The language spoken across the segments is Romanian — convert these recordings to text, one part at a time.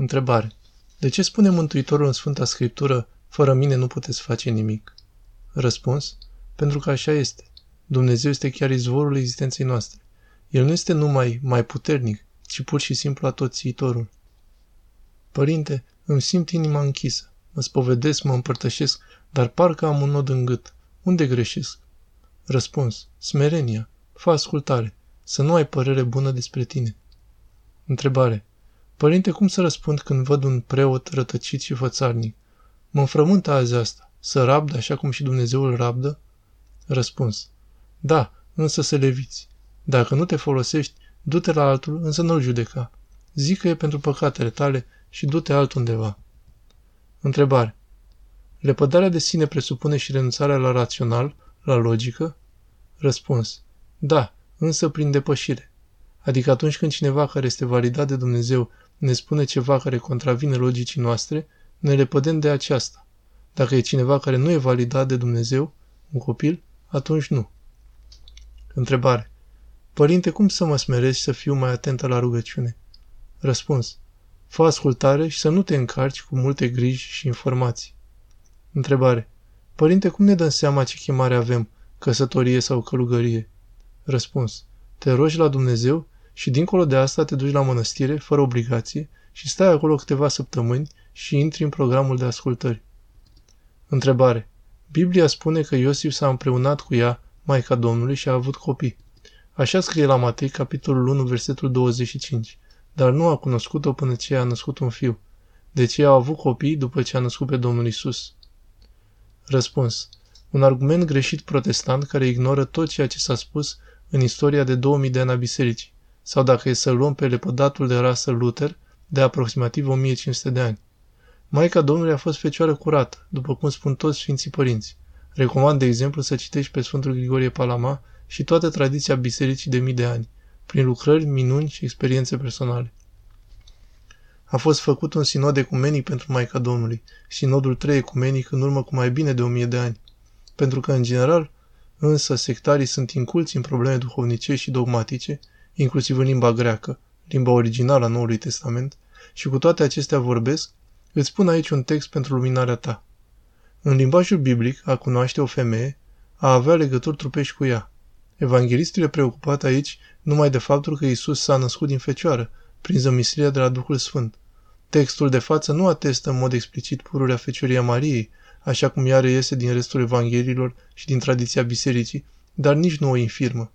Întrebare. De ce spune Mântuitorul în Sfânta Scriptură, fără mine nu puteți face nimic? Răspuns. Pentru că așa este. Dumnezeu este chiar izvorul existenței noastre. El nu este numai mai puternic, ci pur și simplu atoțiitorul. Părinte, îmi simt inima închisă. Mă spovedesc, mă împărtășesc, dar parcă am un nod în gât. Unde greșesc? Răspuns. Smerenia. Fă ascultare. Să nu ai părere bună despre tine. Întrebare. Părinte, cum să răspund când văd un preot rătăcit și fățarnic? Mă înfrământă azi asta. Să rabdă așa cum și Dumnezeu îl rabdă? Răspuns. Da, însă să leviți. Dacă nu te folosești, du-te la altul, însă nu-l judeca. Zic că e pentru păcatele tale și du-te altundeva. Întrebare. Lepădarea de sine presupune și renunțarea la rațional, la logică? Răspuns. Da, însă prin depășire. Adică atunci când cineva care este validat de Dumnezeu ne spune ceva care contravine logicii noastre, ne lepădem de aceasta. Dacă e cineva care nu e validat de Dumnezeu, un copil, atunci nu. Întrebare. Părinte, cum să mă smerez și să fiu mai atentă la rugăciune? Răspuns. Fă ascultare și să nu te încarci cu multe griji și informații. Întrebare. Părinte, cum ne dăm seama ce chemare avem, căsătorie sau călugărie? Răspuns. Te rogi la Dumnezeu și dincolo de asta te duci la mănăstire, fără obligație, și stai acolo câteva săptămâni și intri în programul de ascultări. Întrebare. Biblia spune că Iosif s-a împreunat cu ea, Maica Domnului, și a avut copii. Așa scrie la Matei, capitolul 1, versetul 25. Dar nu a cunoscut-o până ce a născut un fiu. De ce a avut copii după ce a născut pe Domnul Isus? Răspuns. Un argument greșit protestant care ignoră tot ceea ce s-a spus în istoria de 2000 de ani a bisericii, sau dacă e să luăm pe lepădatul de rasă Luther, de aproximativ 1500 de ani. Maica Domnului a fost fecioară curată, după cum spun toți Sfinții Părinți. Recomand, de exemplu, să citești pe Sfântul Grigorie Palama și toată tradiția bisericii de mii de ani, prin lucrări, minuni și experiențe personale. A fost făcut un sinod ecumenic pentru Maica Domnului, sinodul trei ecumenic în urmă cu mai bine de o mie de ani, pentru că, în general, însă sectarii sunt inculți în probleme duhovnicești și dogmatice, inclusiv în limba greacă, limba originală a Noului Testament, și cu toate acestea vorbesc, îți spun aici un text pentru luminarea ta. În limbajul biblic, a cunoaște o femeie, a avea legături trupești cu ea. Evanghelistul e preocupat aici numai de faptul că Isus s-a născut din fecioară, prin zămislirea de la Duhul Sfânt. Textul de față nu atestă în mod explicit pururea fecioria Mariei, așa cum ea reiese din restul Evangheliilor și din tradiția bisericii, dar nici nu o infirmă.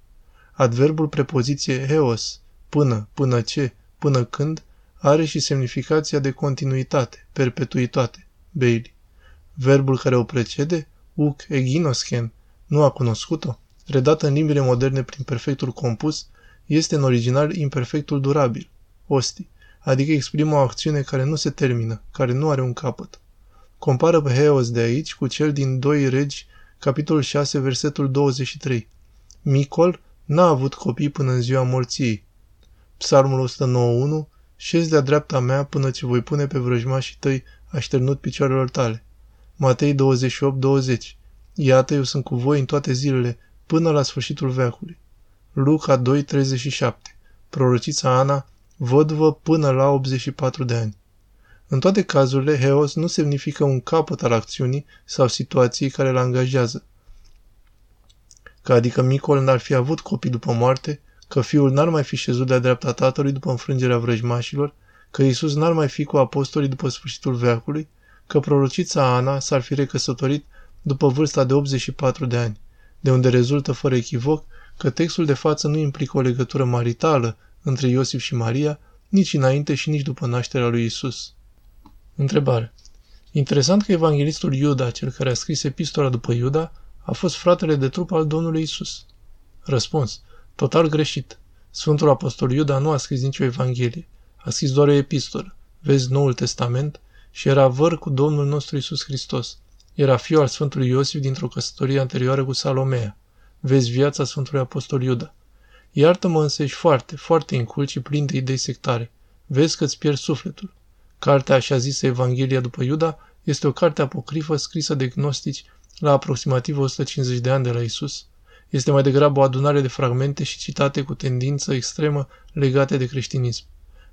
Adverbul prepoziție heos, până, până ce, până când, are și semnificația de continuitate, perpetuitate, Bailey. Verbul care o precede, uc eginosken, nu a cunoscut-o, redată în limbile moderne prin perfectul compus, este în original imperfectul durabil, osti, adică exprimă o acțiune care nu se termină, care nu are un capăt. Compară pe Heos de aici cu cel din 2 regi, capitolul 6, versetul 23. Micol n-a avut copii până în ziua morții. Psalmul 109.1 Șezi de-a dreapta mea până ce voi pune pe vrăjmașii tăi așternut picioarelor tale. Matei 28.20 Iată, eu sunt cu voi în toate zilele, până la sfârșitul veacului. Luca 2.37 Prorocița Ana, văduvă până la 84 de ani. În toate cazurile, heos nu semnifică un capăt al acțiunii sau situației care îl angajează. Că adică Micol n-ar fi avut copii după moarte, că fiul n-ar mai fi șezut de-a dreapta tatălui după înfrângerea vrăjmașilor, că Isus n-ar mai fi cu apostolii după sfârșitul veacului, că prorocița Ana s-ar fi recăsătorit după vârsta de 84 de ani, de unde rezultă fără echivoc că textul de față nu implică o legătură maritală între Iosif și Maria, nici înainte și nici după nașterea lui Isus. Întrebare. Interesant că evanghelistul Iuda, cel care a scris epistola după Iuda, a fost fratele de trup al Domnului Isus. Răspuns. Total greșit. Sfântul Apostol Iuda nu a scris nicio evanghelie. A scris doar o epistolă. Vezi Noul Testament și era văr cu Domnul nostru Isus Hristos. Era fiul al Sfântului Iosif dintr-o căsătorie anterioară cu Salomea. Vezi viața Sfântului Apostol Iuda. Iartă-mă însă ești foarte, foarte incult și plin de idei sectare. Vezi că îți pierzi sufletul. Cartea așa zisă Evanghelia după Iuda este o carte apocrifă scrisă de gnostici la aproximativ 150 de ani de la Isus. Este mai degrabă o adunare de fragmente și citate cu tendință extremă legate de creștinism.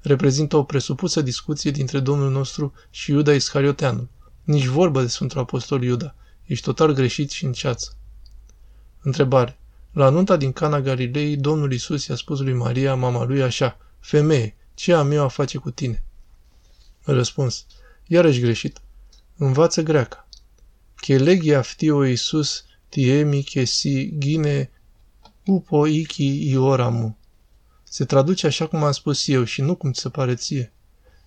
reprezintă o presupusă discuție dintre Domnul nostru și Iuda Iscarioteanul. Nici vorbă de Sfântul Apostol Iuda. Ești total greșit și în ceață. Întrebare. La nunta din Cana Galilei, Domnul Isus i-a spus lui Maria, mama lui, așa, Femeie, ce am eu a face cu tine? Răspuns. Iarăși greșit. Învață greaca. Chelegia aftio Iisus tiemi si gine upo iki ioramu. Se traduce așa cum am spus eu și nu cum ți se pare ție.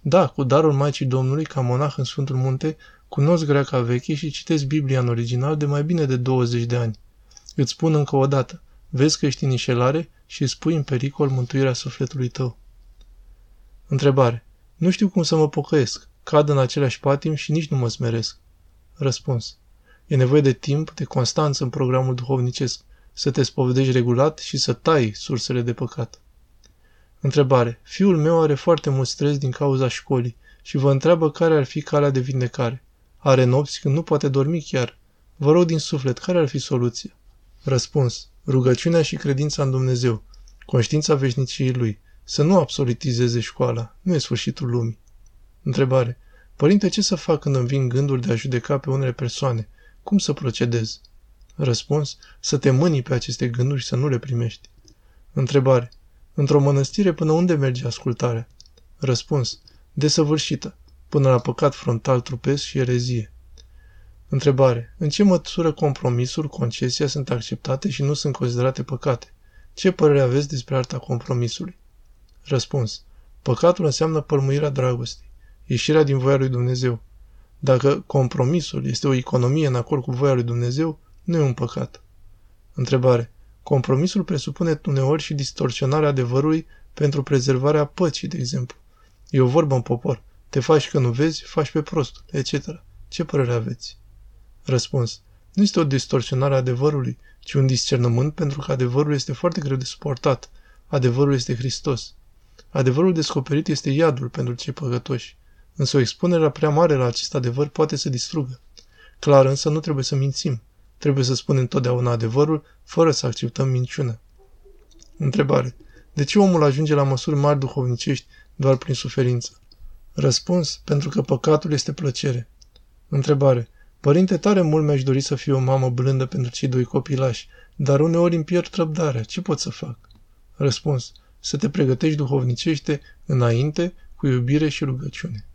Da, cu darul Maicii Domnului, ca monah în Sfântul Munte, cunosc greaca veche și citesc Biblia în original de mai bine de 20 de ani. Îți spun încă o dată, vezi că ești în înșelare și îți pui în pericol mântuirea sufletului tău. Întrebare. Nu știu cum să mă pocăiesc. Cad în același patim și nici nu mă smeresc. Răspuns. E nevoie de timp, de constanță în programul duhovnicesc, să te spovedești regulat și să tai sursele de păcat. Întrebare. Fiul meu are foarte mult stres din cauza școlii și vă întreabă care ar fi calea de vindecare. Are nopți când nu poate dormi chiar. Vă rog din suflet, care ar fi soluția? Răspuns. Rugăciunea și credința în Dumnezeu. Conștiința veșniciei Lui. Să nu absolutizeze școala. Nu e sfârșitul lumii. Întrebare. Părinte, ce să fac când îmi vin gândul de a judeca pe unele persoane? Cum să procedez? Răspuns. Să te mânii pe aceste gânduri și să nu le primești. Întrebare. Într-o mănăstire până unde merge ascultarea? Răspuns. Desăvârșită. Până la păcat frontal trupesc și erezie. Întrebare. În ce măsură compromisul, concesia sunt acceptate și nu sunt considerate păcate? Ce părere aveți despre arta compromisului? Răspuns. Păcatul înseamnă pălmuirea dragostei, ieșirea din voia lui Dumnezeu. Dacă compromisul este o economie în acord cu voia lui Dumnezeu, nu e un păcat. Întrebare. Compromisul presupune uneori și distorsionarea adevărului pentru prezervarea păcii, de exemplu. E o vorbă în popor. Te faci că nu vezi, faci pe prostul, etc. Ce părere aveți? Răspuns. Nu este o distorsionare a adevărului, ci un discernământ pentru că adevărul este foarte greu de suportat. Adevărul este Hristos. Adevărul descoperit este iadul pentru cei păcătoși. Însă o expunere prea mare la acest adevăr poate să distrugă. Clar însă nu trebuie să mințim. Trebuie să spunem întotdeauna adevărul, fără să acceptăm minciună. Întrebare. De ce omul ajunge la măsuri mari duhovnicești doar prin suferință? Răspuns. Pentru că păcatul este plăcere. Întrebare. Părinte, tare mult mi-aș dori să fiu o mamă blândă pentru cei doi copilași, dar uneori îmi pierd răbdarea. Ce pot să fac? Răspuns. Să te pregătești duhovnicește înainte cu iubire și rugăciune.